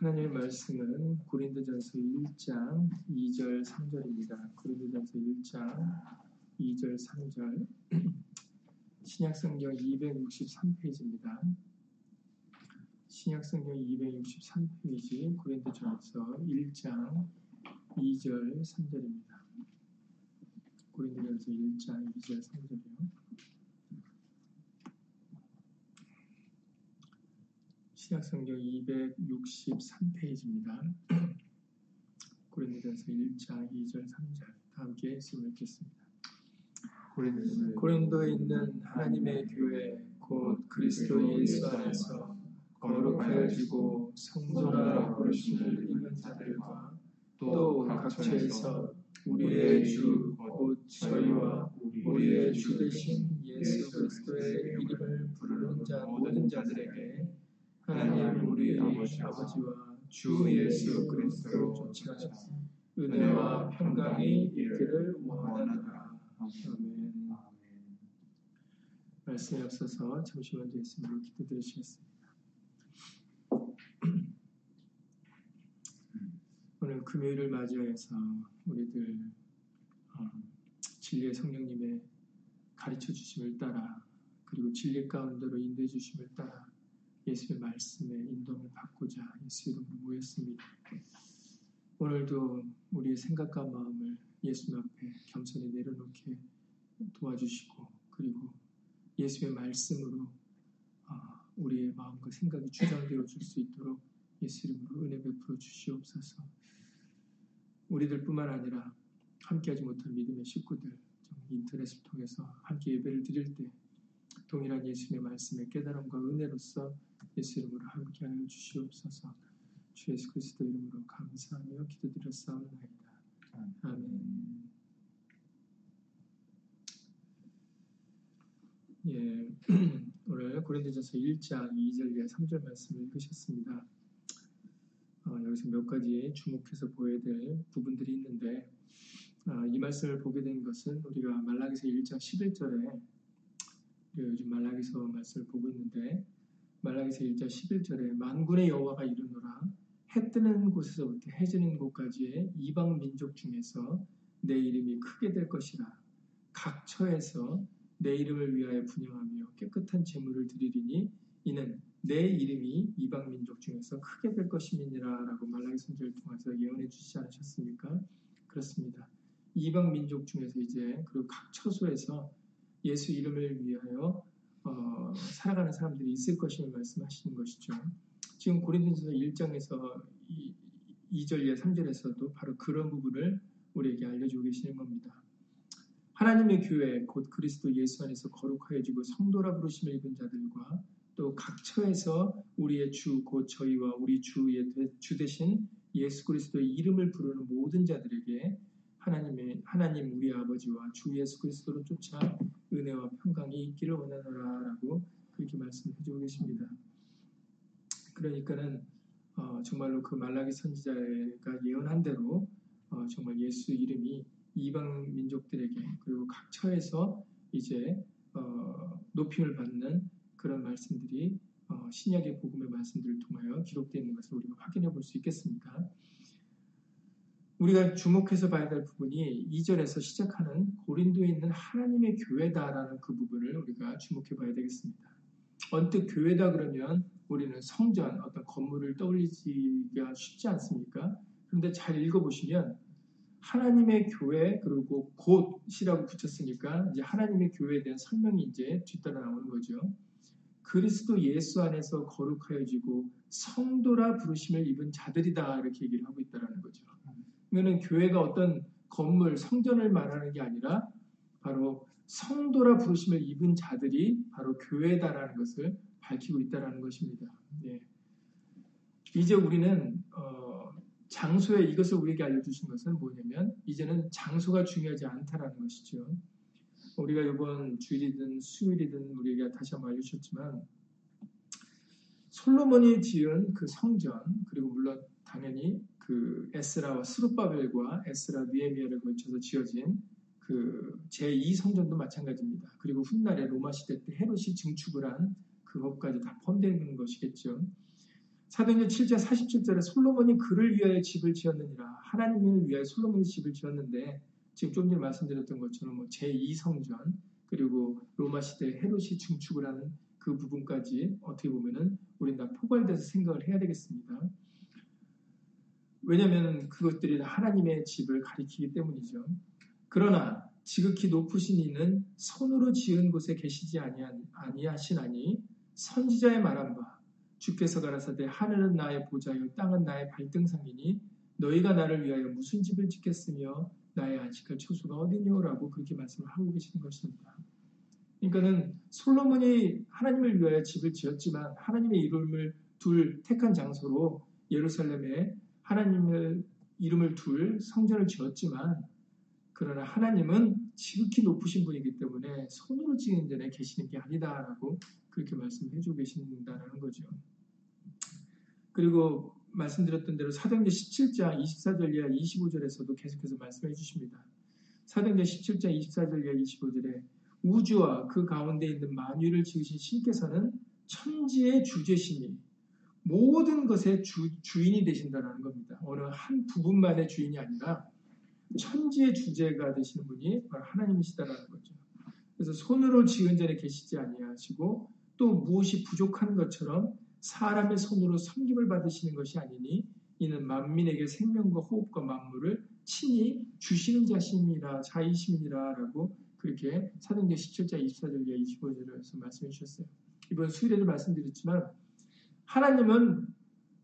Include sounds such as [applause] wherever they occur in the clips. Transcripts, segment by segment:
하나님의 말씀은 고린도전서 1장 2절 3절입니다. 고린도전서 1장 2절 3절 신약성경 263페이지입니다. 신약성경 263페이지 고린도전서 1장 2절 3절입니다. 고린도전서 1장 2절 3절이요. 신약성경 263페이지입니다. [clears throat] 고린도전서 1장 2절 3절 다 함께 말씀 읽겠습니다. 고린도에 있는 하나님의 교회 곧 그리스도 예수 안에서 거룩하여지고 성도라 부르심을 입은 자들과 또 각처에서 우리의 주 곧 저희와 우리의 주 되신 예수 그리스도의 이름을 부르는 자 모든 자들에게 하나님 우리 아버지와 주 예수 그리스도로 쫓아서 은혜와 평강이 있기를 원하노라. 아멘. 말씀에 앞서서 잠시 먼저 예수님으로 기도드리시겠습니다. [clears throat] 오늘 금요일을 맞이해서 우리들 어, 진리의 성령님의 가르쳐 주심을 따라 그리고 진리 가운데로 인도해 주심을 따라 예수의 말씀에 인도를 받고자 예수 이름으로 모였습니다. 오늘도 우리의 생각과 마음을 예수님 앞에 겸손히 내려놓게 도와주시고 그리고 예수의 말씀으로 우리의 마음과 생각이 주장되어 줄 수 있도록 예수 이름으로 은혜 베풀어 주시옵소서. 우리들뿐만 아니라 함께하지 못한 믿음의 식구들 인터넷을 통해서 함께 예배를 드릴 때 동일한 예수님의 말씀의 깨달음과 은혜로서 예수 이름으로 함께하여 주시옵소서. 주 예수 그리스도 이름으로 감사하며 기도드렸사옵나이다. 아멘. 예, [clears throat] 오늘 고린도전서 1장 2절 3절 말씀을 읽으셨습니다. 어, 여기서 몇 가지 주목해서 보여야 될 부분들이 있는데 어, 이 말씀을 보게 된 것은 우리가 말라기서 1장 11절에 요즘 말라기서 말씀을 보고 있는데 말라기서 1장 11절에 만군의 여호와가 이르노라 해 뜨는 곳에서부터 해 지는 곳까지의 이방 민족 중에서 내 이름이 크게 될 것이라 각 처에서 내 이름을 위하여 분양하며 깨끗한 제물을 드리리니 이는 내 이름이 이방 민족 중에서 크게 될 것임이니라라고 말라기 선지를 통해서 예언해 주시지 않으셨습니까? 그렇습니다. 이방 민족 중에서 이제 그리고 각 처소에서 예수 이름을 위하여 어, 살아가는 사람들이 있을 것임을 말씀하시는 것이죠. 지금 고린도전서 1장에서 2, 2절, 3절에서도 바로 그런 부분을 우리에게 알려주고 계시는 겁니다. 하나님의 교회 곧 그리스도 예수 안에서 거룩하여지고 성도라 부르심을 입은 자들과 또 각처에서 우리의 주 곧 저희와 우리 주의 주 되신 예수 그리스도의 이름을 부르는 모든 자들에게 하나님의 하나님 우리 아버지와 주 예수 그리스도로 쫓아 은혜와 평강이 있기를 원하노라라고 그렇게 말씀해 주고 계십니다. 그러니까는 어, 정말로 그 말라기 선지자가 예언한 대로 어, 정말 예수 이름이 이방 민족들에게 그리고 각 처에서 이제 어, 높임을 받는 그런 말씀들이 어, 신약의 복음의 말씀들을 통하여 기록되어 있는 것을 우리가 확인해 볼 수 있겠습니까? 우리가 주목해서 봐야 될 부분이 2절에서 시작하는 고린도에 있는 하나님의 교회다라는 그 부분을 우리가 주목해 봐야 되겠습니다. 언뜻 교회다 그러면 우리는 성전, 어떤 건물을 떠올리기가 쉽지 않습니까? 그런데 잘 읽어보시면 하나님의 교회 그리고 곧이라고 붙였으니까 이제 하나님의 교회에 대한 설명이 이제 뒤따라 나오는 거죠. 그리스도 예수 안에서 거룩하여지고 성도라 부르심을 입은 자들이다 이렇게 얘기를 하고 있다라는 거죠. 그러면 교회가 어떤 건물 성전을 말하는 게 아니라 바로 성도라 부르심을 입은 자들이 바로 교회다라는 것을 밝히고 있다라는 것입니다. 네. 이제 우리는 어, 장소에 이것을 우리에게 알려주신 것은 뭐냐면 이제는 장소가 중요하지 않다라는 것이죠. 우리가 이번 주일이든 수요일이든 우리에게 다시 한번 알려주셨지만 솔로몬이 지은 그 성전 그리고 물론 당연히 그 에스라와 스룹바벨과 에스라 니에미아를 거쳐서 지어진 그 제2 성전도 마찬가지입니다. 그리고 훗날에 로마 시대 때 헤롯이 증축을 한 그것까지 다 포함되는 것이겠죠. 사도행전 7장 47절에 솔로몬이 그를 위하여 집을 지었느니라. 하나님을 위하여 솔로몬이 집을 지었는데 지금 좀 전에 말씀드렸던 것처럼 뭐 제2 성전 그리고 로마 시대 헤롯이 증축을 하는 그 부분까지 어떻게 보면은 우리는 다 포괄돼서 생각을 해야 되겠습니다. 왜냐하면 그것들이 하나님의 집을 가리키기 때문이죠. 그러나 지극히 높으신 이는 손으로 지은 곳에 계시지 아니하시나니 선지자의 말한 바 주께서 가라사대 하늘은 나의 보좌요 땅은 나의 발등상이니 너희가 나를 위하여 무슨 집을 짓겠으며 나의 안식할 처소가 어디뇨라고 그렇게 말씀을 하고 계시는 것입니다. 그러니까는 솔로몬이 하나님을 위하여 집을 지었지만 하나님의 이름을 둘 택한 장소로 예루살렘에 하나님의 이름을 둘 성전을 지었지만 그러나 하나님은 지극히 높으신 분이기 때문에 손으로 지은 전에 계시는 게 아니다라고 그렇게 말씀해 주고 계신다는 거죠. 그리고 말씀드렸던 대로 사도행전 17장 24절 이하 25절에서도 계속해서 말씀해 주십니다. 사도행전 17장 24절 이하 25절에 우주와 그 가운데 있는 만유를 지으신 신께서는 천지의 주제시니 모든 것의 주, 주인이 되신다는 겁니다. 어느 한 부분만의 주인이 아니라 천지의 주제가 되시는 분이 바로 하나님이시다라는 거죠. 그래서 손으로 지은 전에 계시지 아니하시고 또 무엇이 부족한 것처럼 사람의 손으로 섬김을 받으시는 것이 아니니 이는 만민에게 생명과 호흡과 만물을 친히 주시는 자심이라 자이심이라라고 그렇게 사도행전 17장 24절 이 25절에서 말씀해 주셨어요. 이번 수일에도 말씀드렸지만 하나님은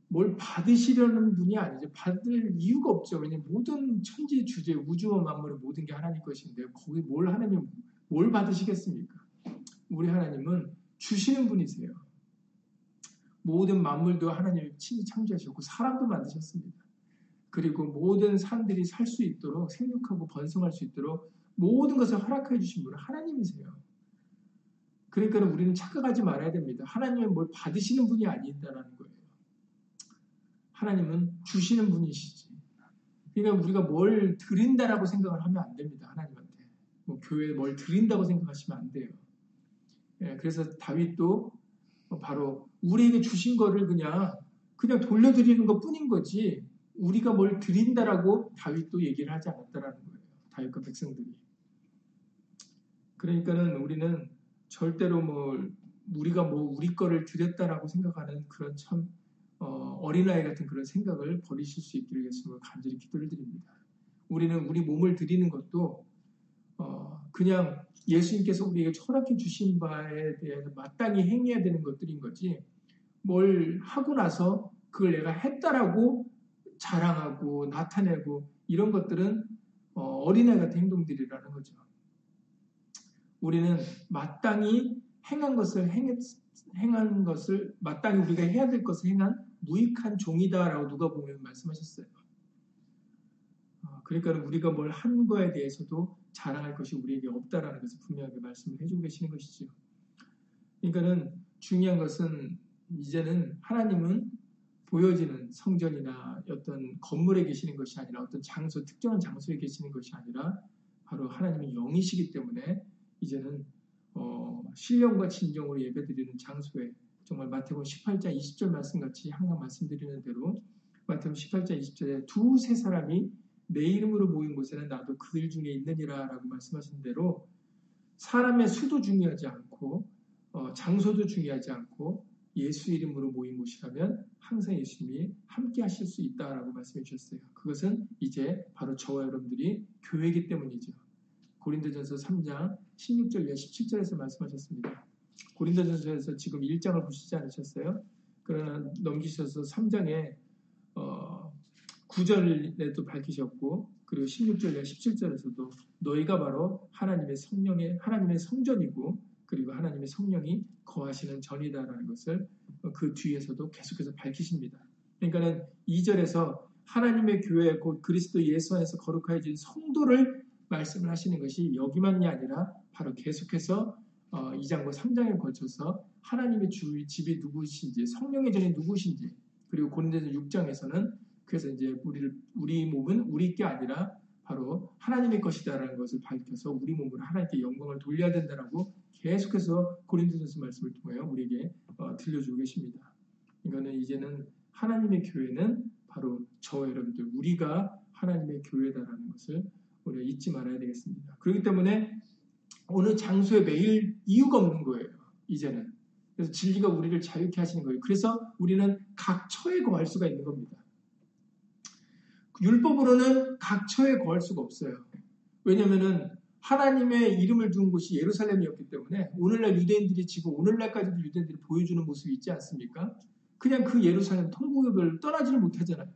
뭘 받으시려는 분이 아니죠. 받을 이유가 없죠. 왜냐하면 모든 천지 주제, 우주와 만물의 모든 게 하나님 것인데 거기 뭘 하나님 뭘 받으시겠습니까? 우리 하나님은 주시는 분이세요. 모든 만물도 하나님이 친히 창조하셨고 사람도 만드셨습니다. 그리고 모든 사람들이 살 수 있도록 생육하고 번성할 수 있도록 모든 것을 허락해 주신 분은 하나님이세요. 그러니까 우리는 착각하지 말아야 됩니다. 하나님은 뭘 받으시는 분이 아니다라는 거예요. 하나님은 주시는 분이시지. 그러니까 우리가 뭘 드린다라고 생각을 하면 안 됩니다. 하나님한테. 뭐 교회에 뭘 드린다고 생각하시면 안 돼요. 예, 그래서 다윗도 바로 우리에게 주신 거를 그냥 그냥 돌려드리는 것 뿐인 거지 우리가 뭘 드린다라고 다윗도 얘기를 하지 않았다라는 거예요. 다윗과 백성들이. 그러니까는 우리는 절대로 뭐 우리가 뭐 우리 거를 드렸다라고 생각하는 그런 참 어, 린아이 같은 그런 생각을 버리실 수 있기를 예수님을 간절히 기도를 드립니다. 우리는 우리 몸을 드리는 것도 어, 그냥 예수님께서 우리에게 철학해 주신 바에 대해서 마땅히 행해야 되는 것들인 거지 뭘 하고 나서 그걸 내가 했다라고 자랑하고 나타내고 이런 것들은 어, 린아이 같은 행동들이라는 거죠. 우리는 마땅히 행한 것을 행했, 행한 것을 마땅히 우리가 해야 될 것을 행한 무익한 종이다라고 누가 보면 말씀하셨어요. 어, 그러니까 우리가 뭘 한 거에 대해서도 자랑할 것이 우리에게 없다라는 것을 분명하게 말씀을 해주고 계시는 것이죠. 그러니까는 중요한 것은 이제는 하나님은 보여지는 성전이나 어떤 건물에 계시는 것이 아니라 어떤 장소, 특정한 장소에 계시는 것이 아니라 바로 하나님의 영이시기 때문에 이제는 어, 신령과 진정으로 예배드리는 장소에 정말 마태복음 18장 20절 말씀같이 항상 말씀드리는 대로 마태복음 18장 20절에 두세 사람이 내 이름으로 모인 곳에는 나도 그들 중에 있느니라 라고 말씀하신 대로 사람의 수도 중요하지 않고 어, 장소도 중요하지 않고 예수 이름으로 모인 곳이라면 항상 예수님이 함께 하실 수 있다라고 말씀해 주셨어요. 그것은 이제 바로 저와 여러분들이 교회이기 때문이죠. 고린도전서 3장 16절 이하 17절에서 말씀하셨습니다. 고린도전서에서 지금 1장을 보시지 않으셨어요? 그러나 넘기셔서 3장에 어, 9절에도 밝히셨고 그리고 16절 이하 17절에서도 너희가 바로 하나님의 성령의 하나님의 성전이고 그리고 하나님의 성령이 거하시는 전이다라는 것을 그 뒤에서도 계속해서 밝히십니다. 그러니까는 2절에서 하나님의 교회 곧 그리스도 예수 안에서 거룩하여진 성도를 말씀을 하시는 것이 여기만이 아니라 바로 계속해서 어, 2장과 3장에 걸쳐서 하나님의 주 집이 누구신지 성령의 전이 누구신지 그리고 고린도서 6장에서는 그래서 이제 우리를 우리 몸은 우리 게 아니라 바로 하나님의 것이다라는 것을 밝혀서 우리 몸으로 하나님께 영광을 돌려야 된다라고 계속해서 고린도전서 말씀을 통하여 우리에게 어, 들려주고 계십니다. 이거는 이제는 하나님의 교회는 바로 저 여러분들 우리가 하나님의 교회다라는 것을 우리가 잊지 말아야 되겠습니다. 그렇기 때문에 어느 장소에 매일 이유가 없는 거예요. 이제는. 그래서 진리가 우리를 자유케 하시는 거예요. 그래서 우리는 각 처에 거할 수가 있는 겁니다. 율법으로는 각 처에 거할 수가 없어요. 왜냐면은 하나님의 이름을 둔 곳이 예루살렘이었기 때문에 오늘날 유대인들이 지금 오늘날까지도 유대인들이 보여주는 모습이 있지 않습니까? 그냥 그 예루살렘 통곡을 떠나지를 못하잖아요.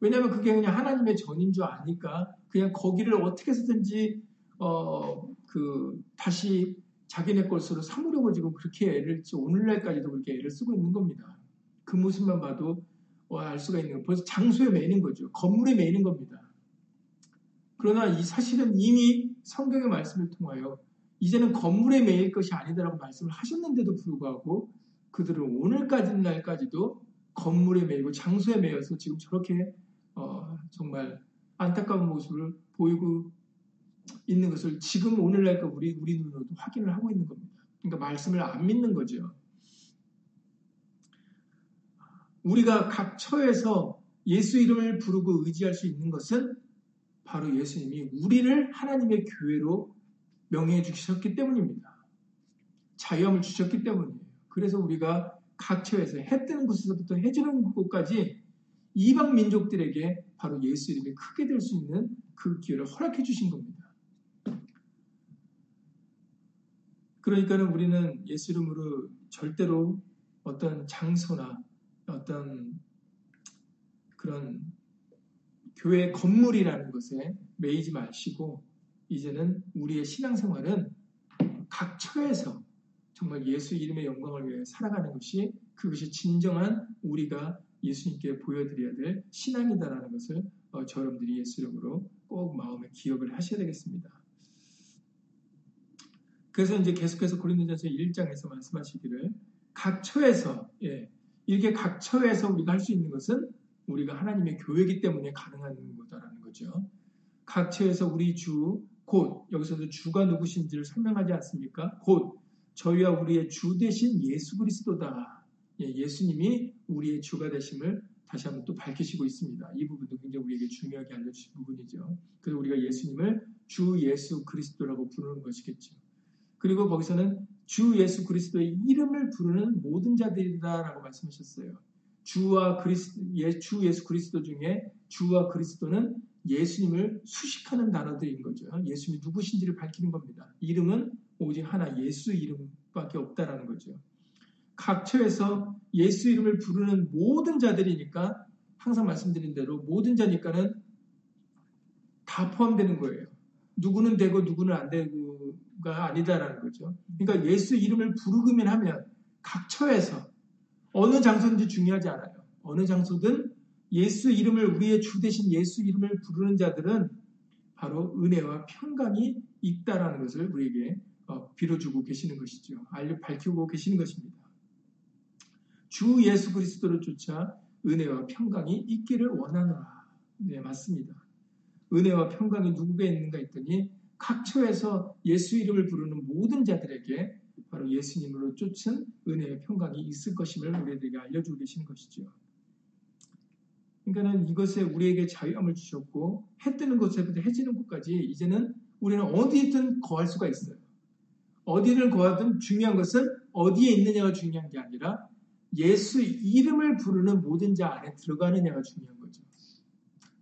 왜냐하면 그게 그냥 하나님의 전인 줄 아니까 그냥 거기를 어떻게 해서든지 어 그 다시 자기네 것으로 삼으려고 지금 그렇게 애를 오늘날까지도 그렇게 애를 쓰고 있는 겁니다. 그 모습만 봐도 알 수가 있는 거 벌써 장소에 매는 거죠. 건물에 매는 겁니다. 그러나 이 사실은 이미 성경의 말씀을 통하여 이제는 건물에 매일 것이 아니다라고 말씀을 하셨는데도 불구하고 그들은 오늘까지 날까지도 건물에 매이고 장소에 매여서 지금 저렇게 어, 정말 안타까운 모습을 보이고 있는 것을 지금 오늘날 우리 우리 눈으로도 확인을 하고 있는 겁니다. 그러니까 말씀을 안 믿는 거죠. 우리가 각 처에서 예수 이름을 부르고 의지할 수 있는 것은 바로 예수님이 우리를 하나님의 교회로 명예해 주셨기 때문입니다. 자유함을 주셨기 때문이에요. 그래서 우리가 각 처에서 해 뜨는 곳에서부터 해 지는 곳까지 이방 민족들에게 바로 예수 이름이 크게 될 수 있는 그 기회를 허락해 주신 겁니다. 그러니까는 우리는 예수 이름으로 절대로 어떤 장소나 어떤 그런 교회 건물이라는 것에 매이지 마시고 이제는 우리의 신앙생활은 각 처에서 정말 예수 이름의 영광을 위해 살아가는 것이 그것이 진정한 우리가 예수님께 보여드려야 될 신앙이다라는 것을 어, 저 여러분들이 예수 이름으로 꼭 마음에 기억을 하셔야 되겠습니다. 그래서 이제 계속해서 고린도전서 1장에서 말씀하시기를 각 처에서 예, 이렇게 각 처에서 우리가 할 수 있는 것은 우리가 하나님의 교회이기 때문에 가능한 거다라는 거죠. 각 처에서 우리 주, 곧 여기서도 주가 누구신지를 설명하지 않습니까? 곧 저희와 우리의 주 대신 예수 그리스도다. 예, 수님이 우리의 주가 되심을 다시 한번 또 밝히시고 있습니다. 이 부분도 굉장히 우리에게 중요하게 알려주신 부분이죠. 그래서 우리가 예수님을 주 예수 그리스도라고 부르는 것이겠죠. 그리고 거기서는 주 예수 그리스도의 이름을 부르는 모든 자들이다라고 말씀하셨어요. 주와 그리스 예, 주 예수 그리스도 중에 주와 그리스도는 예수님을 수식하는 단어들인 거죠. 예수님이 누구신지를 밝히는 겁니다. 이름은 오직 하나 예수 이름밖에 없다라는 거죠. 각처에서 예수 이름을 부르는 모든 자들이니까 항상 말씀드린 대로 모든 자니까는 다 포함되는 거예요. 누구는 되고 누구는 안 되고가 아니다라는 거죠. 그러니까 예수 이름을 부르기만 하면 각처에서 어느 장소인지 중요하지 않아요. 어느 장소든 예수 이름을 우리의 주 대신 예수 이름을 부르는 자들은 바로 은혜와 평강이 있다라는 것을 우리에게 어, 빌어주고 계시는 것이죠. 알려 밝히고 계시는 것입니다. 주 예수 그리스도를 쫓아 은혜와 평강이 있기를 원하노라. 네, 맞습니다. 은혜와 평강이 누구에 있는가 했더니 각처에서 예수 이름을 부르는 모든 자들에게 바로 예수님으로 쫓은 은혜의 평강이 있을 것임을 우리에게 알려주고 계시는 것이죠. 그러니까는 이것에 우리에게 자유함을 주셨고 해 뜨는 곳에부터 해지는 곳까지 이제는 우리는 어디든 거할 수가 있어요. 어디를 거하든 중요한 것은 어디에 있느냐가 중요한 게 아니라 예수 이름을 부르는 모든 자 안에 들어가느냐가 중요한 거죠.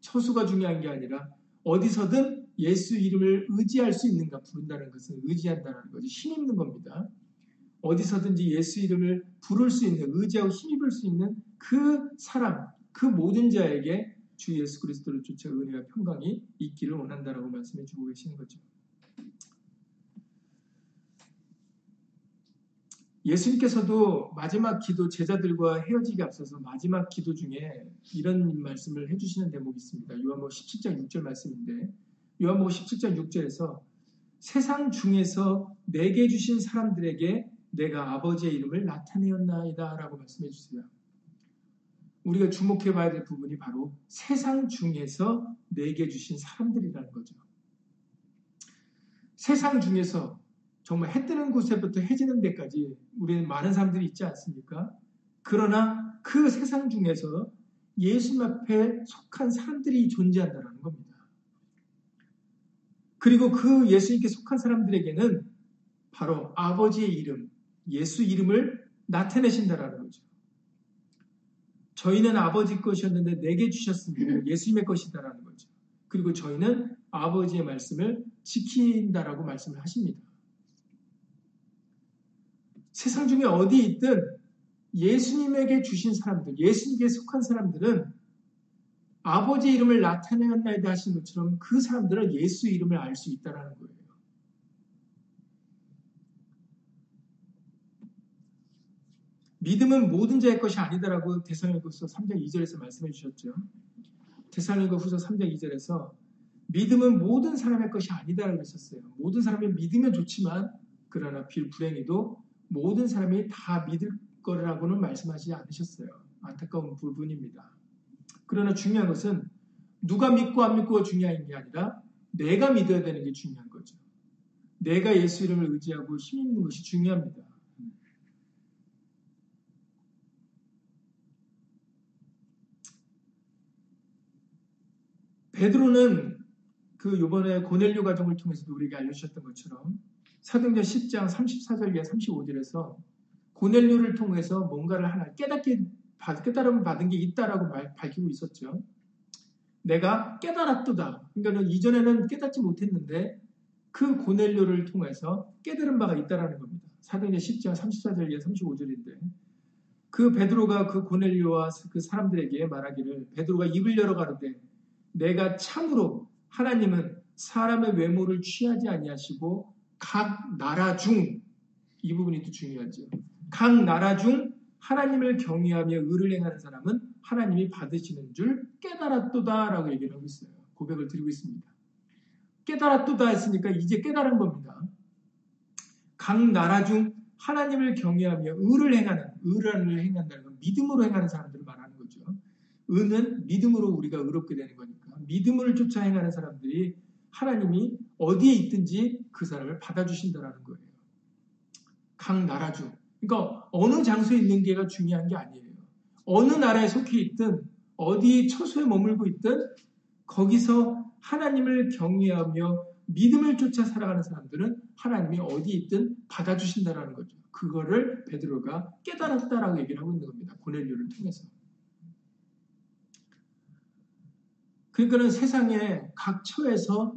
처수가 중요한 게 아니라 어디서든 예수 이름을 의지할 수 있는가 부른다는 것은 의지한다는 거죠. 힘입는 겁니다. 어디서든지 예수 이름을 부를 수 있는, 의지하고 힘입을 수 있는 그 사람, 그 모든 자에게 주 예수 그리스도를 쫓아 은혜와 평강이 있기를 원한다라고 말씀해 주고 계시는 거죠. 예수님께서도 마지막 기도 제자들과 헤어지기 앞서서 마지막 기도 중에 이런 말씀을 해주시는 대목이 있습니다. 요한복음 17장 6절 말씀인데 요한복음 17장 6절에서 세상 중에서 내게 주신 사람들에게 내가 아버지의 이름을 나타내었나이다 라고 말씀해 주세요. 우리가 주목해 봐야 될 부분이 바로 세상 중에서 내게 주신 사람들이라는 거죠. 세상 중에서 정말 해 뜨는 곳에부터 해지는 데까지 우리는 많은 사람들이 있지 않습니까? 그러나 그 세상 중에서 예수님 앞에 속한 사람들이 존재한다는 겁니다. 그리고 그 예수님께 속한 사람들에게는 바로 아버지의 이름, 예수 이름을 나타내신다라는 거죠. 저희는 아버지 것이었는데 내게 주셨습니다. 예수님의 것이다라는 거죠. 그리고 저희는 아버지의 말씀을 지킨다라고 말씀을 하십니다. 세상 중에 어디 있든 예수님에게 주신 사람들, 예수님께 속한 사람들은 아버지 이름을 나타내었나이다 하신 것처럼 그 사람들은 예수 이름을 알 수 있다라는 거예요. 믿음은 모든 자의 것이 아니다라고 대살로니가후서 3장 2절에서 말씀해 주셨죠. 대살로니가후서 3장 2절에서 믿음은 모든 사람의 것이 아니다라고 했었어요. 모든 사람이 믿으면 좋지만 그러나 빌 불행히도 모든 사람이 다 믿을 거라고는 말씀하지 않으셨어요. 안타까운 부분입니다. 그러나 중요한 것은 누가 믿고 안 믿고가 중요한 게 아니라 내가 믿어야 되는 게 중요한 거죠. 내가 예수 이름을 의지하고 힘 있는 것이 중요합니다. 베드로는 그 요번에 고넬료 가정을 통해서도 우리에게 알려주셨던 것처럼 사도행전 10장 34절과 35절에서 고넬료를 통해서 뭔가를 하나 깨닫게 깨달음을 받은 게 있다라고 밝히고 있었죠. 내가 깨달았도다. 그러니까 이전에는 깨닫지 못했는데 그 고넬료를 통해서 깨달은 바가 있다라는 겁니다. 사도행전 10장 34절 이 35절인데 그 베드로가 그 고넬료와 그 사람들에게 말하기를 베드로가 입을 열어 가로되 내가 참으로 하나님은 사람의 외모를 취하지 아니하시고 각 나라 중 이 부분이 또 중요하죠. 각 나라 중 하나님을 경외하며 의를 행하는 사람은 하나님이 받으시는 줄 깨달았도다라고 얘기를 하고 있어요. 고백을 드리고 있습니다. 깨달았도다 했으니까 이제 깨달은 겁니다. 각 나라 중 하나님을 경외하며 의를 행하는 의를 행한다는 건 믿음으로 행하는 사람들을 말하는 거죠. 의는 믿음으로 우리가 의롭게 되는 거니까 믿음을 쫓아 행하는 사람들이 하나님이 어디에 있든지 그 사람을 받아주신다라는 거예요. 각 나라 중. 그러니까 어느 장소에 있는 게가 중요한 게 아니에요. 어느 나라에 속해 있든 어디 처소에 머물고 있든 거기서 하나님을 경외하며 믿음을 쫓아 살아가는 사람들은 하나님이 어디 있든 받아주신다라는 거죠. 그거를 베드로가 깨달았다라고 얘기를 하고 있는 겁니다. 고넬료를 통해서. 그러니까는 세상의 각 처에서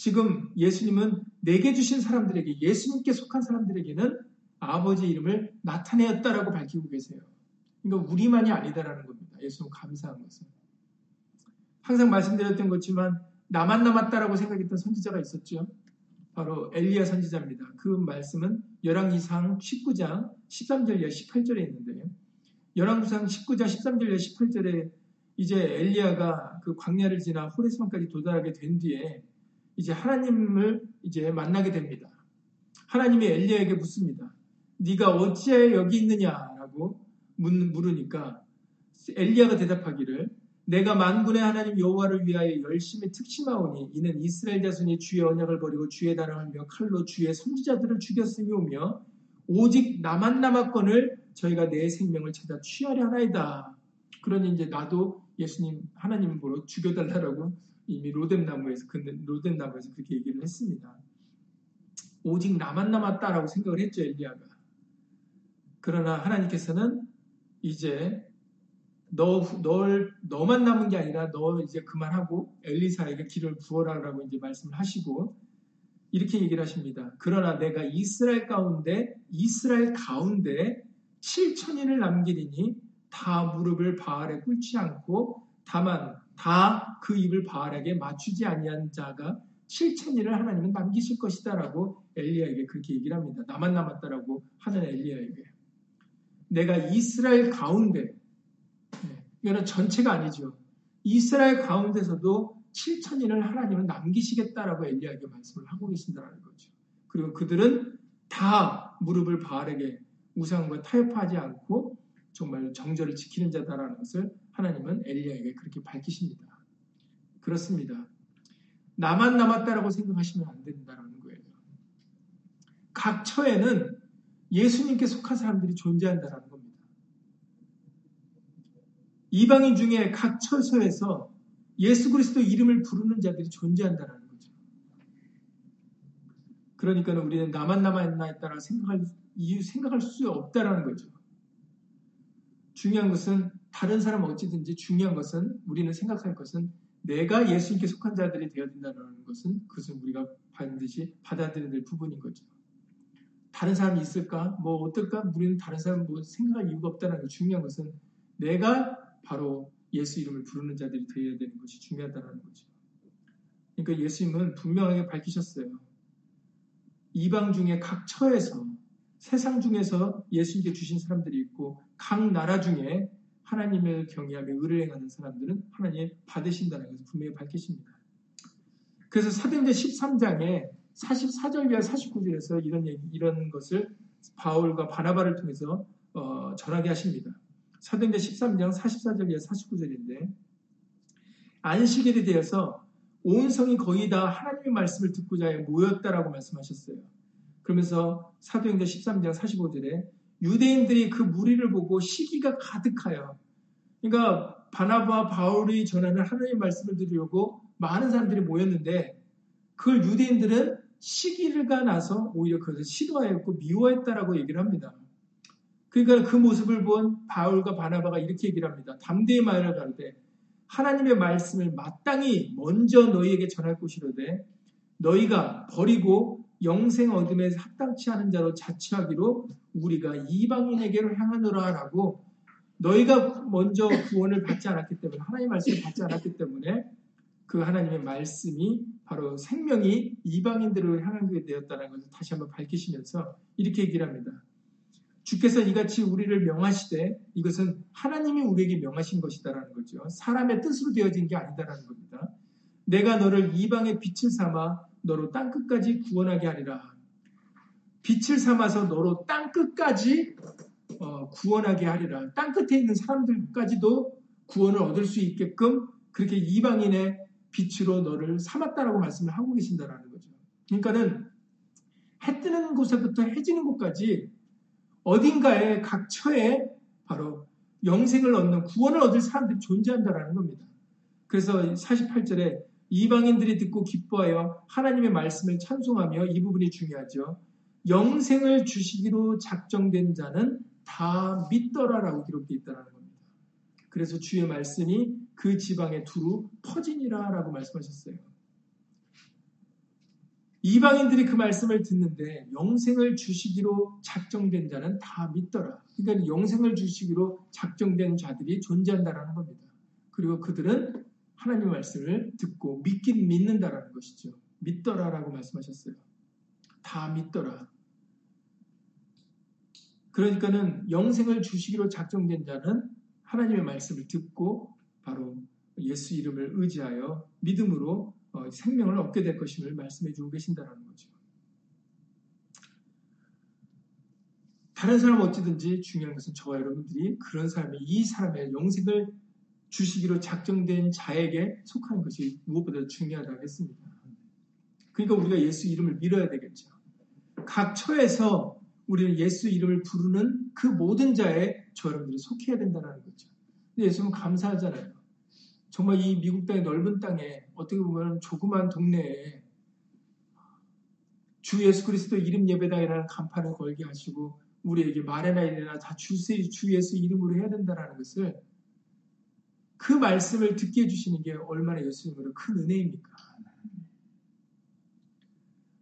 지금 예수님은 내게 주신 사람들에게 예수님께 속한 사람들에게는 아버지 이름을 나타내었다라고 밝히고 계세요. 그러니까 우리만이 아니다라는 겁니다. 예수님 감사한 것은. 항상 말씀드렸던 것지만 나만 남았다라고 생각했던 선지자가 있었죠. 바로 엘리야 선지자입니다. 그 말씀은 열왕기상 19장 13절에 18절에 있는데요. 열왕기상 19장 13절에 18절에 이제 엘리야가 그 광야를 지나 호레스만까지 도달하게 된 뒤에 이제 하나님을 이제 만나게 됩니다. 하나님이 엘리야에게 묻습니다. 네가 어찌 여기 있느냐라고 물으니까 엘리야가 대답하기를 내가 만군의 하나님 여호와를 위하여 열심히 특심하오니 이는 이스라엘 자손이 주의 언약을 버리고 주의 다랑하며 칼로 주의 선지자들을 죽였으니 오며 오직 나만 남았건을 저희가 내 생명을 찾아 취하려 하나이다. 그러니 이제 나도 예수님 하나님 보러 죽여달라고 이미 로뎀 나무에서 그 로뎀 나무에서 그렇게 얘기를 했습니다. 오직 나만 남았다라고 생각을 했죠 엘리야가. 그러나 하나님께서는 이제 너, 널, 너만 남은 게 아니라 너 이제 그만하고 엘리사에게 길을 부어라라고 이제 말씀을 하시고 이렇게 얘기를 하십니다. 그러나 내가 이스라엘 가운데, 이스라엘 가운데 7천인을 남기리니 다 무릎을 바알에 꿇지 않고 다만 다 그 입을 바알에게 맞추지 아니한 자가 7천인을 하나님은 남기실 것이다라고 엘리야에게 그렇게 얘기를 합니다. 나만 남았다라고 하는 엘리야에게. 내가 이스라엘 가운데, 네, 이거는 전체가 아니죠. 이스라엘 가운데서도 7천인을 하나님은 남기시겠다라고 엘리야에게 말씀을 하고 계신다는 거죠. 그리고 그들은 다 무릎을 바알에게 우상과 타협하지 않고 정말 정절을 지키는 자다라는 것을 하나님은 엘리야에게 그렇게 밝히십니다. 그렇습니다. 나만 남았다라고 생각하시면 안 된다라는 거예요. 각 처에는 예수님께 속한 사람들이 존재한다라는 겁니다. 이방인 중에 각 처소에서 예수 그리스도 이름을 부르는 자들이 존재한다는 거죠. 그러니까 우리는 나만 남아있나 있다라 생각할 이유 생각할 수 없다라는 거죠. 중요한 것은 다른 사람 어찌든지 중요한 것은 우리는 생각할 것은 내가 예수님께 속한 자들이 되어야 된다는 것은 그것은 우리가 반드시 받아들여야 될 부분인 거죠. 다른 사람이 있을까? 뭐 어떨까? 우리는 다른 사람 뭐 생각할 이유가 없다는 거 중요한 것은 내가 바로 예수 이름을 부르는 자들이 되어야 되는 것이 중요하다는 거죠. 그러니까 예수님은 분명하게 밝히셨어요. 이방 중에 각 처에서 세상 중에서 예수님께 주신 사람들이 있고 각 나라 중에 하나님을 경외하며 의를 행하는 사람들은 하나님 받으신다는 것을 분명히 밝히십니다. 그래서 사도행전 13장에 44절과 49절에서 이런 얘기, 이런 것을 바울과 바나바를 통해서 어, 전하게 하십니다. 사도행전 13장 44절과 49절인데 안식일이 되어서 온 성이 거의 다 하나님의 말씀을 듣고자 모였다라고 말씀하셨어요. 그러면서 사도행전 13장 45절에 유대인들이 그 무리를 보고 시기가 가득하여 그러니까 바나바 바울이 전하는 하나님의 말씀을 들으려고 많은 사람들이 모였는데 그걸 유대인들은 시기가 나서 오히려 그것을 싫어했고 미워했다라고 얘기를 합니다. 그러니까 그 모습을 본 바울과 바나바가 이렇게 얘기를 합니다. 담대히 가르되 하나님의 말씀을 마땅히 먼저 너희에게 전할 것이로되 너희가 버리고 영생 얻음에 합당치 않은 자로 자처하기로 우리가 이방인에게로 향하노라라고 너희가 먼저 구원을 받지 않았기 때문에 하나님의 말씀을 받지 않았기 때문에 그 하나님의 말씀이 바로 생명이 이방인들을 향하게 되었다는 것을 다시 한번 밝히시면서 이렇게 얘기를 합니다. 주께서 이같이 우리를 명하시되 이것은 하나님이 우리에게 명하신 것이다라는 거죠. 사람의 뜻으로 되어진 게 아니다라는 겁니다. 내가 너를 이방의 빛을 삼아 너로 땅 끝까지 구원하게 하리라. 빛을 삼아서 너로 땅 끝까지 어, 구원하게 하리라. 땅 끝에 있는 사람들까지도 구원을 얻을 수 있게끔 그렇게 이방인의 빛으로 너를 삼았다라고 말씀을 하고 계신다라는 거죠. 그러니까는 해 뜨는 곳에부터 해 지는 곳까지 어딘가에 각 처에 바로 영생을 얻는 구원을 얻을 사람들이 존재한다라는 겁니다. 그래서 48절에 이방인들이 듣고 기뻐하여 하나님의 말씀을 찬송하며 이 부분이 중요하죠. 영생을 주시기로 작정된 자는 다 믿더라라고 기록되어 있다는 겁니다. 그래서 주의 말씀이 그 지방에 두루 퍼지니라라고 말씀하셨어요. 이방인들이 그 말씀을 듣는데 영생을 주시기로 작정된 자는 다 믿더라. 그러니까 영생을 주시기로 작정된 자들이 존재한다라는 겁니다. 그리고 그들은 하나님 말씀을 듣고 믿긴 믿는다라는 것이죠. 믿더라라고 말씀하셨어요. 다 믿더라. 그러니까는 영생을 주시기로 작정된 자는 하나님의 말씀을 듣고 바로 예수 이름을 의지하여 믿음으로 어, 생명을 얻게 될 것임을 말씀해 주고 계신다는 거죠. 다른 사람 어찌든지 중요한 것은 저와 여러분들이 그런 사람이 이 사람의 영생을 주시기로 작정된 자에게 속하는 것이 무엇보다 중요하다고 했습니다. 그러니까 우리가 예수 이름을 믿어야 되겠죠. 각 처에서 우리는 예수 이름을 부르는 그 모든 자에 저 여러분들이 속해야 된다는 거죠. 근데 예수님은 감사하잖아요. 정말 이 미국 땅의 넓은 땅에 어떻게 보면 조그만 동네에 주 예수 그리스도 이름 예배당이라는 간판을 걸게 하시고 우리에게 말해나 이래나 다주 주 예수 이름으로 해야 된다는 것을 그 말씀을 듣게 해주시는 게 얼마나 예수님으로 큰 은혜입니까?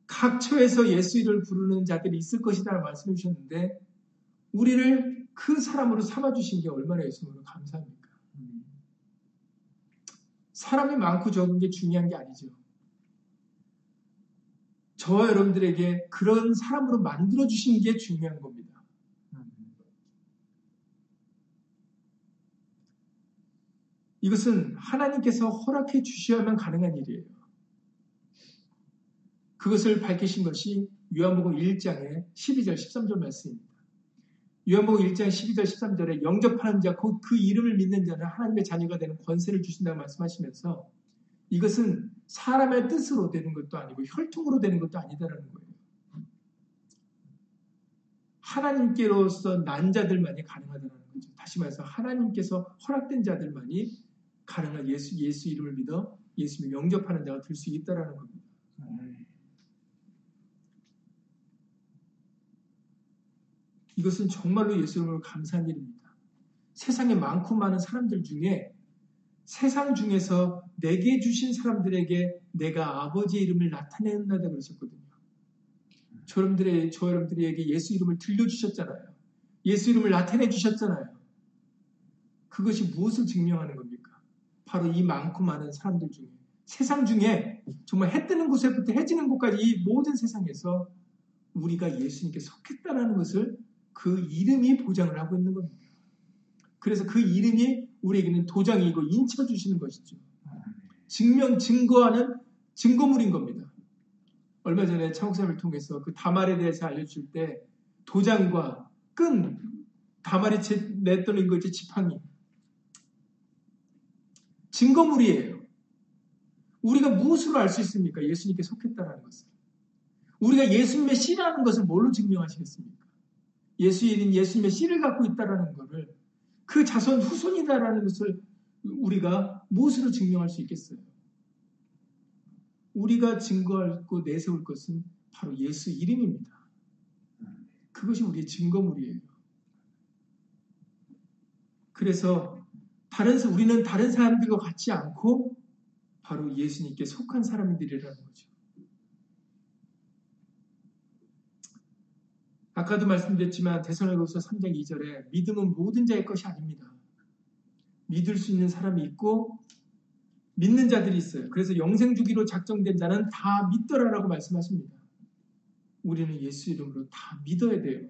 각 처에서 예수 이름을 부르는 자들이 있을 것이다라는 말씀해 주셨는데 우리를 그 사람으로 삼아주신 게 얼마나 예수님으로 감사합니까? 사람이 많고 적은 게 중요한 게 아니죠. 저와 여러분들에게 그런 사람으로 만들어주신 게 중요한 겁니다. 이것은 하나님께서 허락해 주셔야만 가능한 일이에요. 그것을 밝히신 것이 요한복음 1장의 12절 13절 말씀입니다. 요한복음 1장 12절 13절에 영접하는 자, 그, 그 이름을 믿는 자는 하나님의 자녀가 되는 권세를 주신다고 말씀하시면서 이것은 사람의 뜻으로 되는 것도 아니고 혈통으로 되는 것도 아니다라는 거예요. 하나님께로서 난 자들만이 가능하다는 거죠. 다시 말해서 하나님께서 허락된 자들만이 가능한 예수 예수 이름을 믿어 예수님을 영접하는 자가 될 수 있다라는 겁니다. 이것은 정말로 예수 이름으로 감사한 일입니다. 세상에 많고 많은 사람들 중에 세상 중에서 내게 주신 사람들에게 내가 아버지의 이름을 나타낸다 그러셨거든요. 저 여러분들의, 저 여러분들에게 예수 이름을 들려주셨잖아요. 예수 이름을 나타내 주셨잖아요. 그것이 무엇을 증명하는 겁니까? 바로 이 많고 많은 사람들 중에 세상 중에 정말 해 뜨는 곳에부터 해 지는 곳까지 이 모든 세상에서 우리가 예수님께 속했다라는 것을 그 이름이 보장을 하고 있는 겁니다. 그래서 그 이름이 우리에게는 도장이고 인쳐 주시는 것이죠. 증명, 증거하는 증거물인 겁니다. 얼마 전에 차옥사를 통해서 그 다말에 대해서 알려줄 때 도장과 끈, 다말이 냈던 이거 이제 지팡이. 증거물이에요. 우리가 무엇으로 알 수 있습니까? 예수님께 속했다는 것을. 우리가 예수님의 씨라는 것을 뭘로 증명하시겠습니까? 예수인 예수님의 씨를 갖고 있다는 것을 그 자손 후손이다라는 것을 우리가 무엇으로 증명할 수 있겠어요? 우리가 증거하고 내세울 것은 바로 예수 이름입니다. 그것이 우리의 증거물이에요. 그래서 다른 우리는 다른 사람들과 같지 않고 바로 예수님께 속한 사람들이라는 거죠. 아까도 말씀드렸지만 대선로서 3장 2절에 믿음은 모든 자의 것이 아닙니다. 믿을 수 있는 사람이 있고 믿는 자들이 있어요. 그래서 영생 주기로 작정된 자는 다 믿더라라고 말씀하십니다. 우리는 예수 이름으로 다 믿어야 돼요.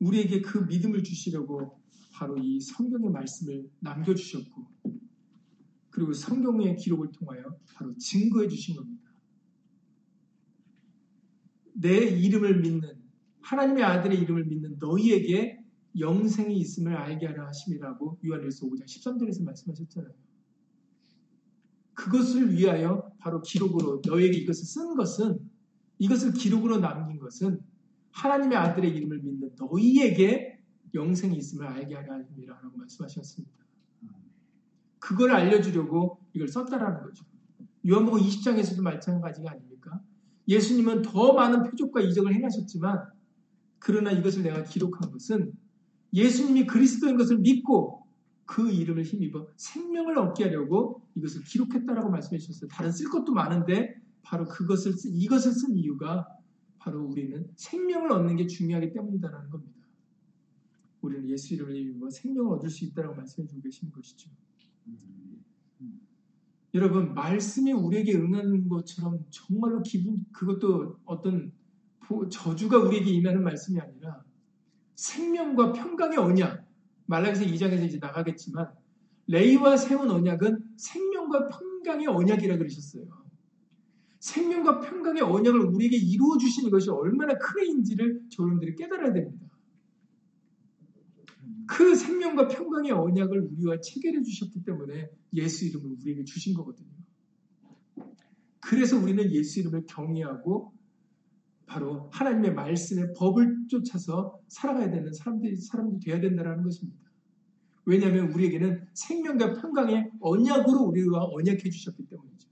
우리에게 그 믿음을 주시려고 바로 이 성경의 말씀을 남겨주셨고, 그리고 성경의 기록을 통하여 바로 증거해 주신 겁니다. 내 이름을 믿는 하나님의 아들의 이름을 믿는 너희에게 영생이 있음을 알게 하려 하심이라고 요한일서 5장 13절에서 말씀하셨잖아요. 그것을 위하여 바로 기록으로 너에게 이것을 쓴 것은 이것을 기록으로 남긴 것은 하나님의 아들의 이름을 믿는 너희에게 영생이 있음을 알게 하려 함이라고 말씀하셨습니다. 그걸 알려주려고 이걸 썼다라는 거죠. 요한복음 20장에서도 마찬가지가 아닙니까? 예수님은 더 많은 표적과 이적을 행하셨지만 그러나 이것을 내가 기록한 것은 예수님이 그리스도인 것을 믿고 그 이름을 힘입어 생명을 얻게 하려고 이것을 기록했다라고 말씀해 주셨어요. 다른 쓸 것도 많은데 바로 그것을 쓴, 이것을 쓴 이유가 바로 우리는 생명을 얻는 게 중요하기 때문이다라는 겁니다. 우리는 예수 이름을 힘입어 생명을 얻을 수 있다라고 말씀해 주고 계시는 것이죠. 여러분 말씀이 우리에게 응하는 것처럼 정말로 기분 그것도 어떤 저주가 우리에게 임하는 말씀이 아니라 생명과 평강의 언약 말라기서 2장에서 이제 나가겠지만 레이와 세운 언약은 생명과 평강의 언약이라 그러셨어요. 생명과 평강의 언약을 우리에게 이루어 주시는 것이 얼마나 큰인지를 여러분들이 깨달아야 됩니다. 그 생명과 평강의 언약을 우리와 체결해 주셨기 때문에 예수 이름을 우리에게 주신 거거든요. 그래서 우리는 예수 이름을 경외하고 바로 하나님의 말씀의 법을 쫓아서 살아가야 되는 사람들이 사람들이 되어야 된다는 것입니다. 왜냐하면 우리에게는 생명과 평강의 언약으로 우리와 언약해 주셨기 때문이죠.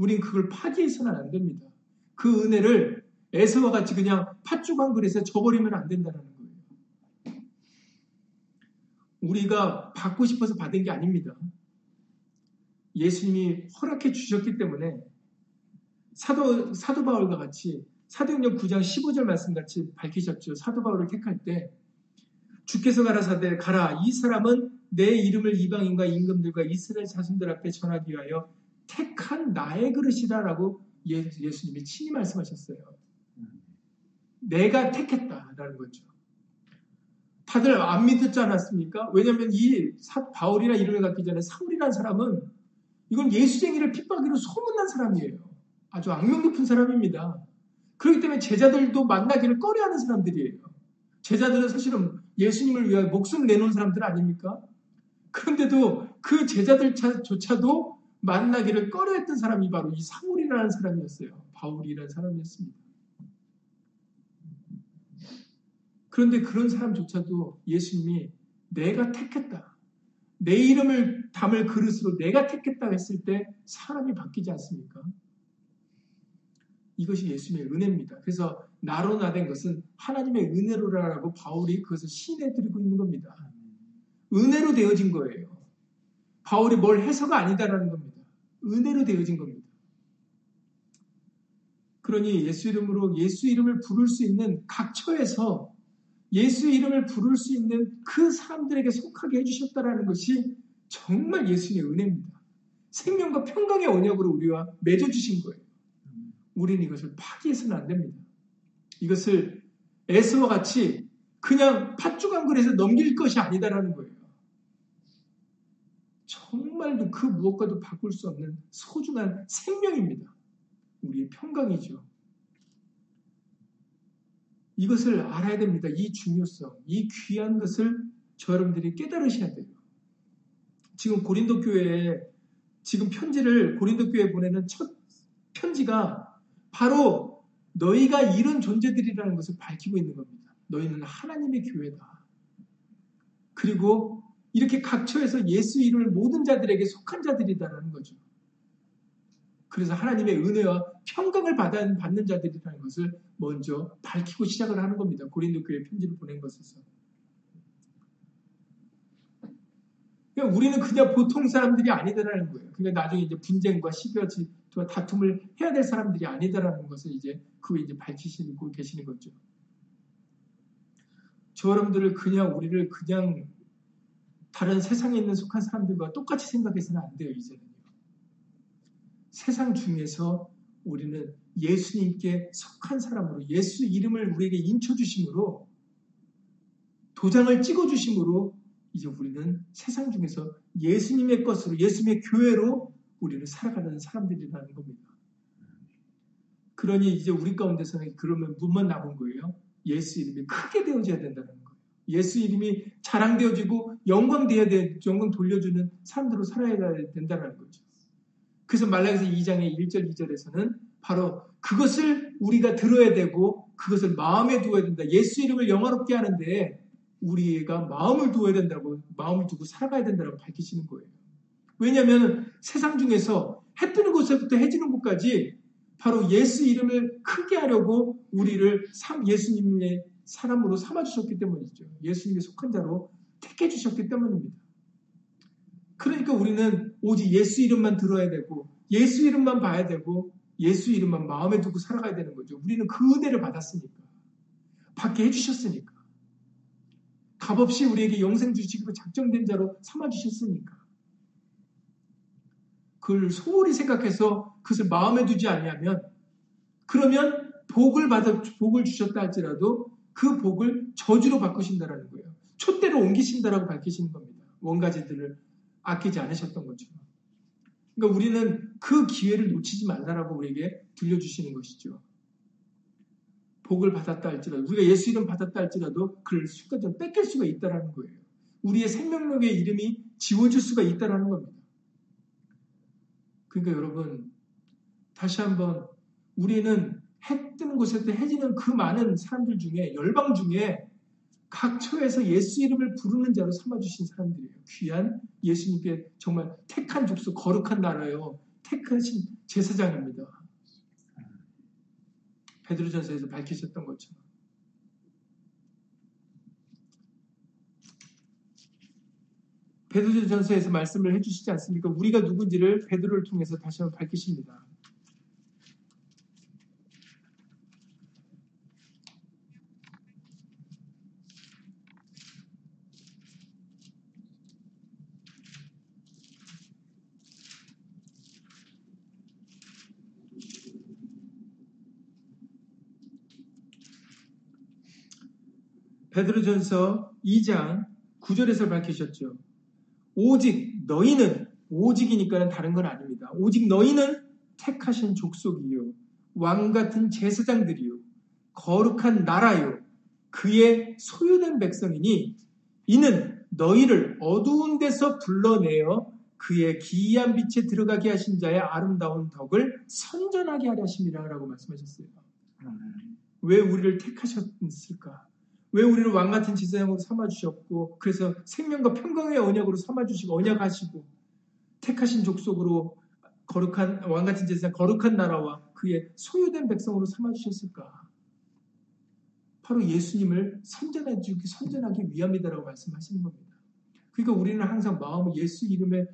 우리는 그걸 파기해서는 안 됩니다. 그 은혜를 에서와 같이 그냥 팥죽 한 그릇에 줘버리면 안 된다는 거예요. 우리가 받고 싶어서 받은 게 아닙니다. 예수님이 허락해 주셨기 때문에 사도, 사도 바울과 같이 사도행전 9장 15절 말씀 같이 밝히셨죠. 사도 바울을 택할 때 주께서 가라사대 가라 이 사람은 내 이름을 이방인과 임금들과 이스라엘 자손들 앞에 전하기 위하여 택한 나의 그릇이다라고 예수 님이 친히 말씀하셨어요. 내가 택했다라는 거죠. 다들 안 믿었지 않았습니까? 왜냐하면 이 사, 바울이나 이름을 갖기 전에 사울이라는 사람은 이건 예수쟁이를 핍박으로 소문난 사람이에요. 아주 악명 높은 사람입니다. 그렇기 때문에 제자들도 만나기를 꺼려하는 사람들이에요. 제자들은 사실은 예수님을 위하여 목숨을 내놓은 사람들 아닙니까? 그런데도 그 제자들조차도 만나기를 꺼려했던 사람이 바로 이 사울이라는 사람이었어요. 바울이라는 사람이었습니다. 그런데 그런 사람조차도 예수님이 내가 택했다. 내 이름을 담을 그릇으로 내가 택했다 했을 때 사람이 바뀌지 않습니까? 이것이 예수님의 은혜입니다. 그래서 나로 나된 것은 하나님의 은혜로라고 바울이 그것을 시인해드리고 있는 겁니다. 은혜로 되어진 거예요. 바울이 뭘 해서가 아니다라는 겁니다. 은혜로 되어진 겁니다. 그러니 예수 이름으로 예수 이름을 부를 수 있는 각 처에서 예수 이름을 부를 수 있는 그 사람들에게 속하게 해주셨다라는 것이 정말 예수님의 은혜입니다. 생명과 평강의 언약으로 우리와 맺어주신 거예요. 우리는 이것을 파기해서는 안 됩니다. 이것을 에스와 같이 그냥 팥죽 한 그릇에 넘길 것이 아니다라는 거예요. 정말로 그 무엇과도 바꿀 수 없는 소중한 생명입니다. 우리의 평강이죠. 이것을 알아야 됩니다. 이 중요성, 이 귀한 것을 저 여러분들이 깨달으셔야 돼요. 지금 고린도 교회에 지금 편지를 고린도 교회에 보내는 첫 편지가 바로 너희가 이런 존재들이라는 것을 밝히고 있는 겁니다. 너희는 하나님의 교회다. 그리고 이렇게 각처에서 예수 이름을 모든 자들에게 속한 자들이다라는 거죠. 그래서 하나님의 은혜와 평강을 받는 자들이라는 것을 먼저 밝히고 시작을 하는 겁니다. 고린도 교회 편지를 보낸 것에서. 그러니까 우리는 그냥 보통 사람들이 아니다라는 거예요. 그러니까 나중에 이제 분쟁과 시비와 다툼을 해야 될 사람들이 아니다라는 것을 이제 그 이제 밝히시고 계시는 거죠. 저 여러분들을 그냥 우리를 그냥 다른 세상에 있는 속한 사람들과 똑같이 생각해서는 안 돼요, 이제는요. 세상 중에서 우리는 예수님께 속한 사람으로 예수 이름을 우리에게 인쳐 주심으로 도장을 찍어 주심으로 이제 우리는 세상 중에서 예수님의 것으로 예수님의 교회로 우리를 살아가는 사람들이라는 겁니다. 그러니 이제 우리 가운데서는 그러면 문만 남은 거예요. 예수 이름이 크게 되어져야 된다는. 예수 이름이 자랑되어지고 영광되어야 돼, 영광 돌려주는 사람들로 살아야 된다는 거죠. 그래서 말라기서 2장의 1절, 2절에서는 바로 그것을 우리가 들어야 되고 그것을 마음에 두어야 된다. 예수 이름을 영화롭게 하는데 우리가 마음을 두어야 된다고, 마음을 두고 살아가야 된다고 밝히시는 거예요. 왜냐하면 세상 중에서 해 뜨는 곳에서부터 해지는 곳까지 바로 예수 이름을 크게 하려고 우리를 예수님의 사람으로 삼아주셨기 때문이죠. 예수님에 속한 자로 택해 주셨기 때문입니다. 그러니까 우리는 오직 예수 이름만 들어야 되고 예수 이름만 봐야 되고 예수 이름만 마음에 두고 살아가야 되는 거죠. 우리는 그 은혜를 받았으니까. 받게 해주셨으니까. 값없이 우리에게 영생 주시기로 작정된 자로 삼아주셨으니까. 그걸 소홀히 생각해서 그것을 마음에 두지 않냐면 그러면 복을 받아 복을 주셨다 할지라도 그 복을 저주로 바꾸신다라는 거예요. 촛대로 옮기신다라고 밝히시는 겁니다. 원가지들을 아끼지 않으셨던 것처럼. 그러니까 우리는 그 기회를 놓치지 말라라고 우리에게 들려주시는 것이죠. 복을 받았다 할지라도 우리가 예수 이름 받았다 할지라도 그를 순간적으로 뺏길 수가 있다라는 거예요. 우리의 생명력의 이름이 지워질 수가 있다라는 겁니다. 그러니까 여러분 다시 한번 우리는 해 뜨는 곳에서 해지는 그 많은 사람들 중에 열방 중에 각처에서 예수 이름을 부르는 자로 삼아주신 사람들이에요. 귀한 예수님께 정말 택한 족속, 거룩한 나라요. 택하신 제사장입니다. 베드로전서에서 밝히셨던 것처럼. 베드로전서에서 말씀을 해주시지 않습니까? 우리가 누군지를 베드로를 통해서 다시 한번 밝히십니다. 베드로전서 2장 9절에서 밝히셨죠. 오직 너희는 오직이니까는 다른 건 아닙니다. 오직 너희는 택하신 족속이요 왕 같은 제사장들이요 거룩한 나라요 그의 소유된 백성이니 이는 너희를 어두운 데서 불러내어 그의 기이한 빛에 들어가게 하신 자의 아름다운 덕을 선전하게 하려 하심이라고 말씀하셨어요. 왜 우리를 택하셨을까? 왜 우리를 왕 같은 제사장으로 삼아 주셨고 그래서 생명과 평강의 언약으로 삼아 주시고 언약하시고 택하신 족속으로 거룩한 왕 같은 제사장 거룩한 나라와 그의 소유된 백성으로 삼아 주셨을까? 바로 예수님을 선전해 주기 선전하기 위함이다라고 말씀하시는 겁니다. 그러니까 우리는 항상 마음을 예수 이름의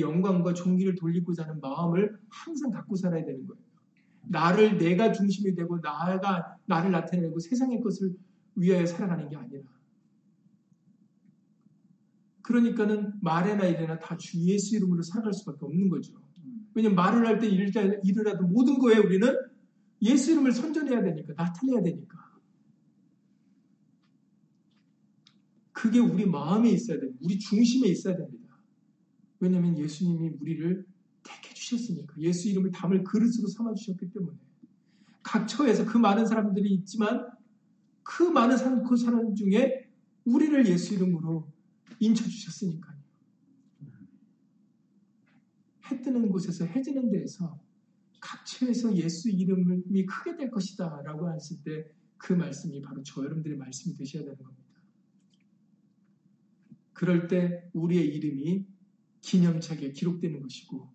영광과 존귀를 돌리고자 하는 마음을 항상 갖고 살아야 되는 거예요. 나를 내가 중심이 되고 나가 나를 나타내고 세상의 것을 위하여 살아가는 게 아니라 그러니까는 말에나 일에나 다 주 예수 이름으로 살아갈 수밖에 없는 거죠. 왜냐면 말을 할 때 일을 하도 모든 거에 우리는 예수 이름을 선전해야 되니까 나타내야 되니까 그게 우리 마음에 있어야 됩니다. 우리 중심에 있어야 됩니다. 왜냐하면 예수님이 우리를 택해 주셨으니까 예수 이름을 담을 그릇으로 삼아 주셨기 때문에 각 처에서 그 많은 사람들이 있지만 그 많은 사람 그 사람 중에 우리를 예수 이름으로 인쳐 주셨으니까요. 해 뜨는 곳에서 해 지는 데에서 각 처에서 예수 이름이 크게 될 것이다 라고 하실 때그 말씀이 바로 저 여러분들의 말씀이 되셔야 되는 겁니다. 그럴 때 우리의 이름이 기념차게 기록되는 것이고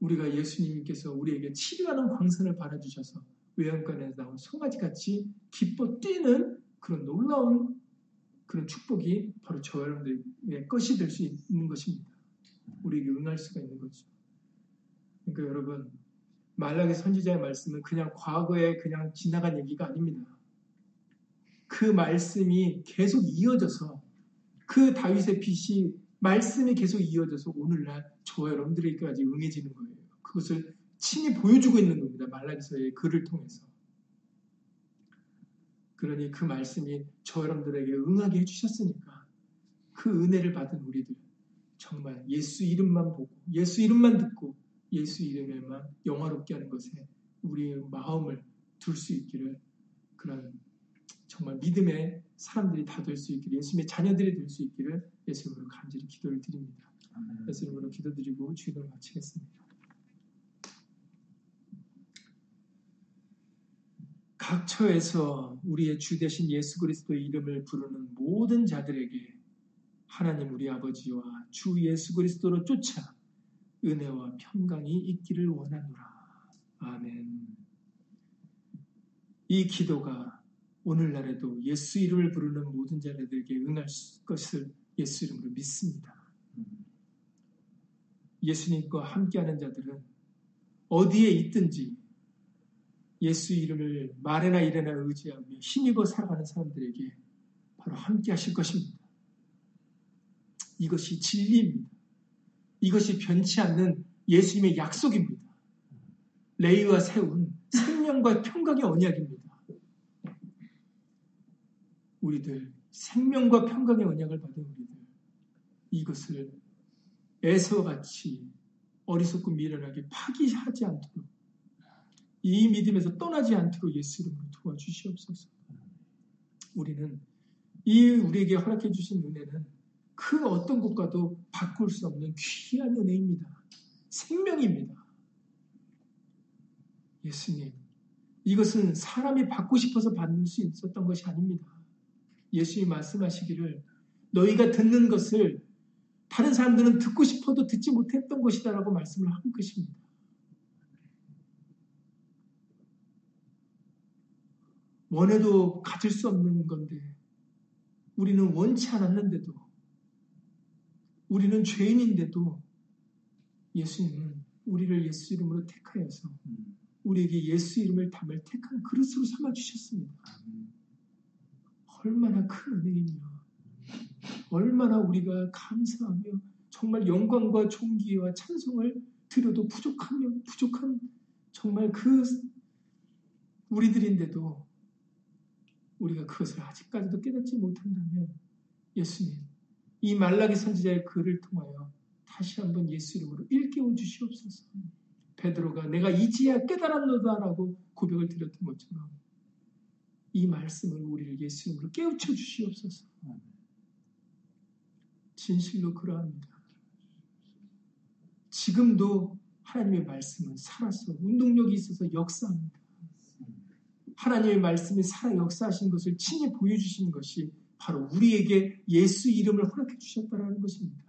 우리가 예수님께서 우리에게 치료하는 광선을 발아주셔서 외양간에 나온 송아지같이 기뻐 뛰는 그런 놀라운 그런 축복이 바로 저 여러분들의 것이 될 수 있는 것입니다. 우리에게 응할 수가 있는 거죠. 그러니까 여러분 말라기 선지자의 말씀은 그냥 과거에 그냥 지나간 얘기가 아닙니다. 그 말씀이 계속 이어져서 그 다윗의 빛이 말씀이 계속 이어져서 오늘날 저 여러분들에게까지 응해지는 거예요. 그것을 친히 보여주고 있는 겁니다. 말라기서의 글을 통해서. 그러니 그 말씀이 저 여러분들에게 응하게 해주셨으니까 그 은혜를 받은 우리들 정말 예수 이름만 보고 예수 이름만 듣고 예수 이름에만 영화롭게 하는 것에 우리의 마음을 둘 수 있기를 그런 정말 믿음의 사람들이 다 될 수 있기를 예수님의 자녀들이 될 수 있기를 예수님으로 간절히 기도를 드립니다. 예수님으로 기도드리고 주기도를 마치겠습니다. 각 처에서 우리의 주 대신 예수 그리스도의 이름을 부르는 모든 자들에게 하나님 우리 아버지와 주 예수 그리스도로 쫓아 은혜와 평강이 있기를 원하노라. 아멘. 이 기도가 오늘날에도 예수 이름을 부르는 모든 자들에게 응할 것을 예수 이름으로 믿습니다. 예수님과 함께하는 자들은 어디에 있든지 예수 이름을 말에나 일에나 의지하며 힘입어 살아가는 사람들에게 바로 함께 하실 것입니다. 이것이 진리입니다. 이것이 변치 않는 예수님의 약속입니다. 레이와 세운 생명과 평강의 언약입니다. 우리들 생명과 평강의 언약을 받은 우리들 이것을 애서같이 어리석고 미련하게 파기하지 않도록 이 믿음에서 떠나지 않도록 예수 이름으로 도와주시옵소서. 우리는 이 우리에게 허락해 주신 은혜는 그 어떤 것과도 바꿀 수 없는 귀한 은혜입니다. 생명입니다. 예수님, 이것은 사람이 받고 싶어서 받을 수 있었던 것이 아닙니다. 예수님이 말씀하시기를 너희가 듣는 것을 다른 사람들은 듣고 싶어도 듣지 못했던 것이다라고 말씀을 한 것입니다. 원해도 가질 수 없는 건데 우리는 원치 않았는데도 우리는 죄인인데도 예수님은 우리를 예수 이름으로 택하여서 우리에게 예수 이름을 담을 택한 그릇으로 삼아 주셨습니다. 얼마나 큰 은혜이며 얼마나 우리가 감사하며 정말 영광과 존귀와 찬송을 드려도 부족하며 부족한 정말 그 우리들인데도 우리가 그것을 아직까지도 깨닫지 못한다면 예수님 이 말라기 선지자의 글을 통하여 다시 한번 예수 이름으로 일깨워 주시옵소서. 베드로가 내가 이제야 깨달았노다라고 고백을 드렸던 것처럼 이 말씀을 우리를 예수 이름으로 깨우쳐 주시옵소서. 진실로 그러합니다. 지금도 하나님의 말씀은 살아서 운동력이 있어서 역사합니다. 하나님의 말씀이 살아 역사하신 것을 친히 보여주신 것이 바로 우리에게 예수 이름을 허락해 주셨다는 것입니다.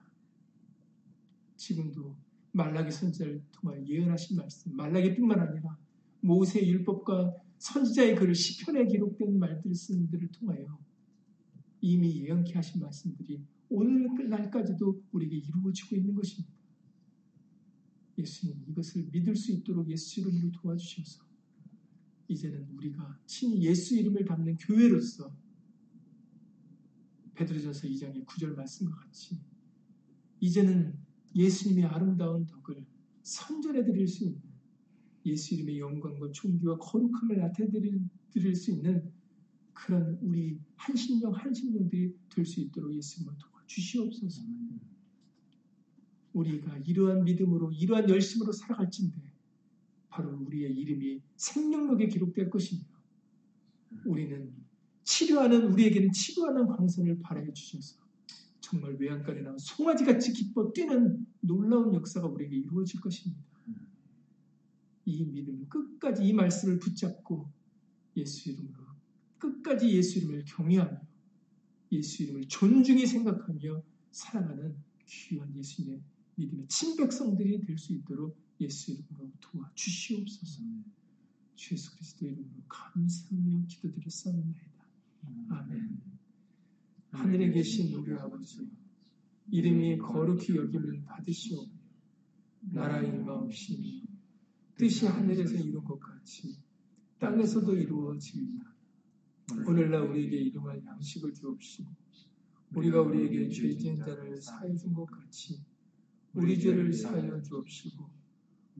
지금도 말라기 선지자를 통하여 예언하신 말씀, 말라기뿐만 아니라 모세 율법과 선지자의 글을 시편에 기록된 말들을 쓰는 들을 통하여 이미 예언케 하신 말씀들이 오늘날까지도 우리에게 이루어지고 있는 것입니다. 예수님 이것을 믿을 수 있도록 예수 이름으로 도와주셔서 이제는 우리가 친히 예수 이름을 담는 교회로서 베드로전서 2장의 9절 말씀과 같이 이제는 예수님의 아름다운 덕을 선전해 드릴 수 있는 예수 이름의 영광과 존귀와 거룩함을 나타내드릴 수 있는 그런 우리 한신령 한신령들이 될 수 있도록 예수님을 도와주시옵소서. 우리가 이러한 믿음으로 이러한 열심으로 살아갈진데 바로 우리의 이름이 생명록에 기록될 것이며 우리는 치료하는 우리에게는 치료하는 광선을 발하여 주셔서 정말 외양간에 나온 송아지같이 기뻐 뛰는 놀라운 역사가 우리에게 이루어질 것입니다. 이 믿음을 끝까지 이 말씀을 붙잡고 예수 이름으로 끝까지 예수 이름을 경외하며 예수 이름을 존중히 생각하며 살아가는 귀한 예수님의 믿음의 친백성들이 될 수 있도록 예수 이름으로 도와주시옵소서. 주 예수 그리스도 이름으로 감사하며 기도드렸사옵나이다. 아멘. 하늘에 계신 우리 아버지 이름이 거룩히 여김을 받으시오 나라의 임하옵시니 뜻이 하늘에서 이룬 것 같이 땅에서도 이루어집니다. 오늘날 우리에게 일용할 양식을 주옵시고 우리가 우리에게 죄 지은 자를 사해 준 것 같이 우리 죄를 사하여 주옵시고